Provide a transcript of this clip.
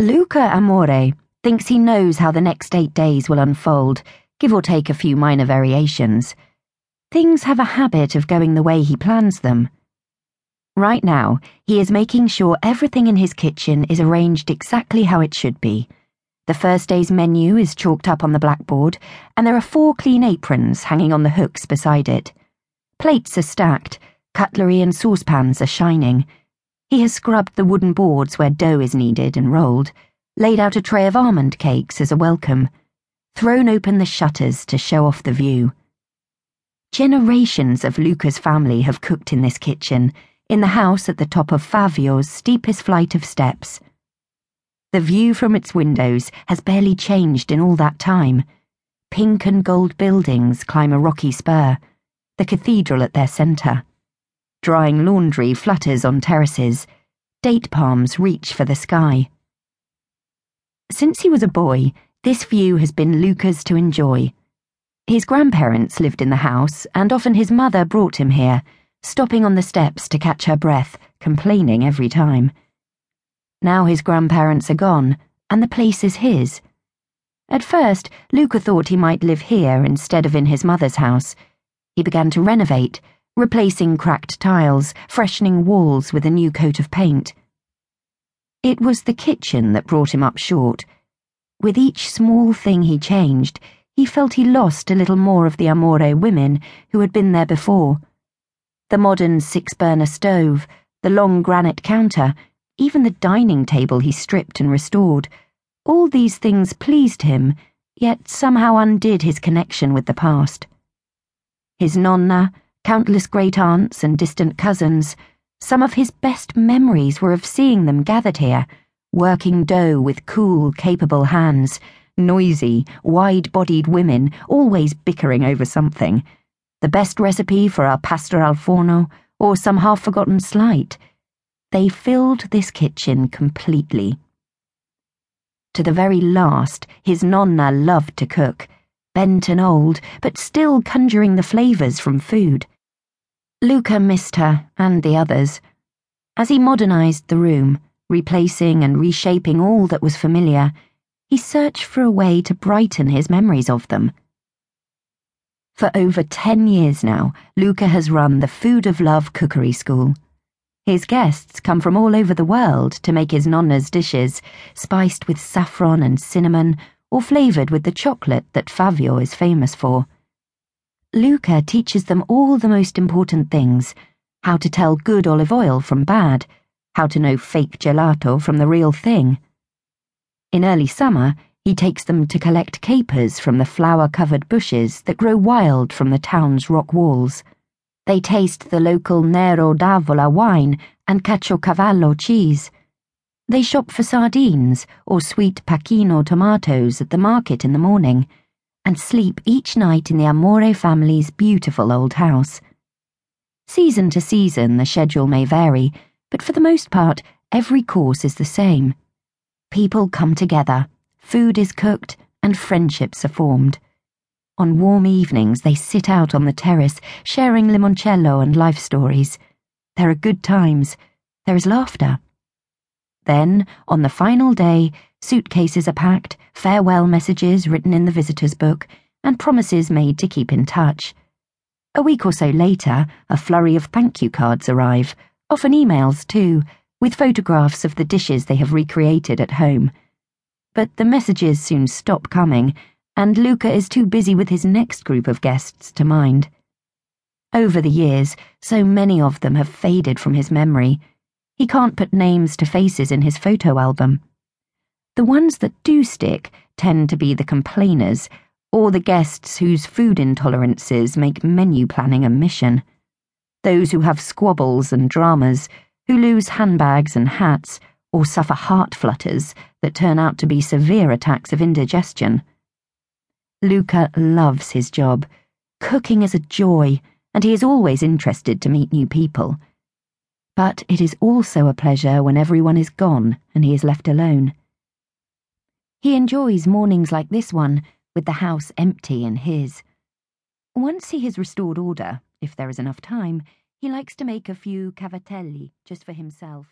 Luca Amore thinks he knows how the next eight days will unfold, give or take a few minor variations. Things have a habit of going the way he plans them. Right now, he is making sure everything in his kitchen is arranged exactly how it should be. The first day's menu is chalked up on the blackboard, and there are four clean aprons hanging on the hooks beside it. Plates are stacked, cutlery and saucepans are shining. He has scrubbed the wooden boards where dough is kneaded and rolled, laid out a tray of almond cakes as a welcome, thrown open the shutters to show off the view. Generations of Luca's family have cooked in this kitchen, in the house at the top of Favio's steepest flight of steps. The view from its windows has barely changed in all that time. Pink and gold buildings climb a rocky spur, the cathedral at their centre. Drying laundry flutters on terraces. Date palms reach for the sky. Since he was a boy, this view has been Luca's to enjoy. His grandparents lived in the house, and often his mother brought him here, stopping on the steps to catch her breath, complaining every time. Now his grandparents are gone, and the place is his. At first, Luca thought he might live here instead of in his mother's house. He began to renovate replacing cracked tiles, freshening walls with a new coat of paint. It was the kitchen that brought him up short. With each small thing he changed, he felt he lost a little more of the Amore women who had been there before. The modern six burner stove, the long granite counter, even the dining table he stripped and restored, all these things pleased him, yet somehow undid his connection with the past. His nonna, countless great aunts and distant cousins, some of his best memories were of seeing them gathered here, working dough with cool, capable hands, noisy, wide bodied women, always bickering over something. The best recipe for our pasta al forno, or some half forgotten slight. They filled this kitchen completely. To the very last, his nonna loved to cook, bent and old, but still conjuring the flavours from food. Luca missed her and the others. As he modernized the room, replacing and reshaping all that was familiar, he searched for a way to brighten his memories of them. For over ten years now, Luca has run the Food of Love Cookery School. His guests come from all over the world to make his nonna's dishes, spiced with saffron and cinnamon, or flavoured with the chocolate that Favio is famous for. Luca teaches them all the most important things how to tell good olive oil from bad, how to know fake gelato from the real thing. In early summer, he takes them to collect capers from the flower covered bushes that grow wild from the town's rock walls. They taste the local Nero d'Avola wine and Caciocavallo cheese. They shop for sardines or sweet Pachino tomatoes at the market in the morning and sleep each night in the Amore family's beautiful old house. Season to season, the schedule may vary, but for the most part, every course is the same. People come together, food is cooked, and friendships are formed. On warm evenings, they sit out on the terrace, sharing limoncello and life stories. There are good times. There is laughter. Then, on the final day, suitcases are packed, farewell messages written in the visitor's book, and promises made to keep in touch. A week or so later, a flurry of thank you cards arrive, often emails too, with photographs of the dishes they have recreated at home. But the messages soon stop coming, and Luca is too busy with his next group of guests to mind. Over the years, so many of them have faded from his memory he can't put names to faces in his photo album. The ones that do stick tend to be the complainers or the guests whose food intolerances make menu planning a mission. Those who have squabbles and dramas, who lose handbags and hats, or suffer heart flutters that turn out to be severe attacks of indigestion. Luca loves his job. Cooking is a joy, and he is always interested to meet new people. But it is also a pleasure when everyone is gone and he is left alone. He enjoys mornings like this one, with the house empty and his. Once he has restored order, if there is enough time, he likes to make a few cavatelli just for himself.